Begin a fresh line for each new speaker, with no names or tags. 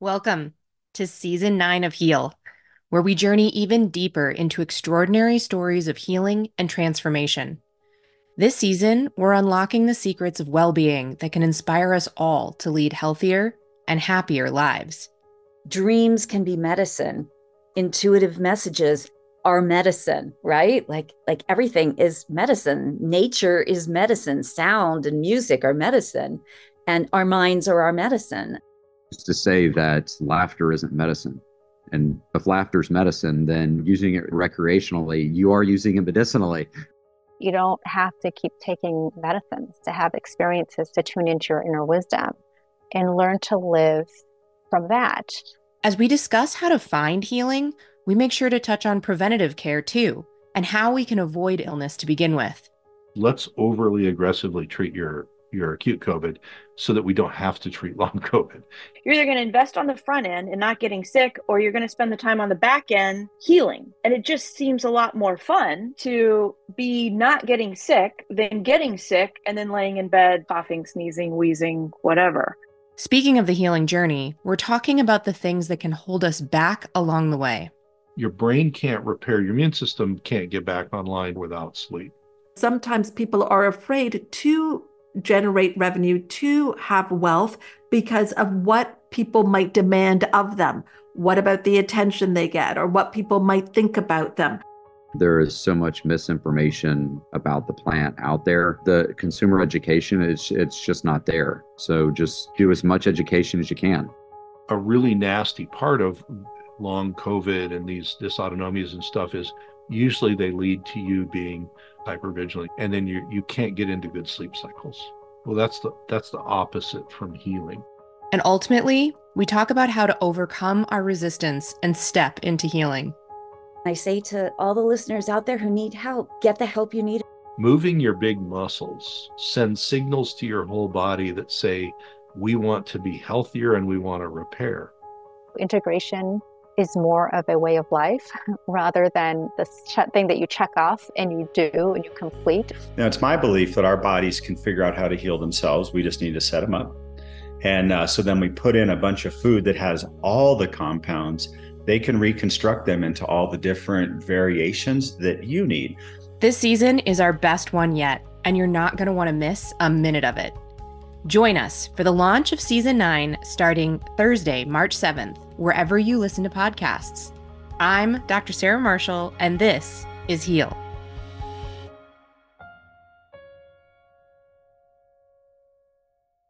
Welcome to season nine of Heal, where we journey even deeper into extraordinary stories of healing and transformation. This season, we're unlocking the secrets of well being that can inspire us all to lead healthier and happier lives.
Dreams can be medicine, intuitive messages are medicine right? Like like everything is medicine. Nature is medicine. Sound and music are medicine. And our minds are our medicine
to say that laughter isn't medicine. And if laughter is medicine, then using it recreationally, you are using it medicinally.
You don't have to keep taking medicines to have experiences to tune into your inner wisdom and learn to live from that.
As we discuss how to find healing, we make sure to touch on preventative care too and how we can avoid illness to begin with.
Let's overly aggressively treat your your acute COVID so that we don't have to treat long COVID.
You're either going to invest on the front end and not getting sick, or you're going to spend the time on the back end healing. And it just seems a lot more fun to be not getting sick than getting sick and then laying in bed, coughing, sneezing, wheezing, whatever.
Speaking of the healing journey, we're talking about the things that can hold us back along the way.
Your brain can't repair, your immune system can't get back online without sleep.
Sometimes people are afraid to generate revenue, to have wealth because of what people might demand of them. What about the attention they get or what people might think about them?
There is so much misinformation about the plant out there. The consumer education is it's just not there. So just do as much education as you can.
A really nasty part of long COVID and these dysautonomias and stuff is usually they lead to you being hypervigilant and then you you can't get into good sleep cycles. Well that's the that's the opposite from healing.
And ultimately we talk about how to overcome our resistance and step into healing.
I say to all the listeners out there who need help get the help you need.
Moving your big muscles sends signals to your whole body that say we want to be healthier and we want to repair.
Integration is more of a way of life rather than the thing that you check off and you do and you complete.
Now, it's my belief that our bodies can figure out how to heal themselves. We just need to set them up. And uh, so then we put in a bunch of food that has all the compounds. They can reconstruct them into all the different variations that you need.
This season is our best one yet, and you're not going to want to miss a minute of it. Join us for the launch of season nine starting Thursday, March 7th, wherever you listen to podcasts. I'm Dr. Sarah Marshall, and this is Heal.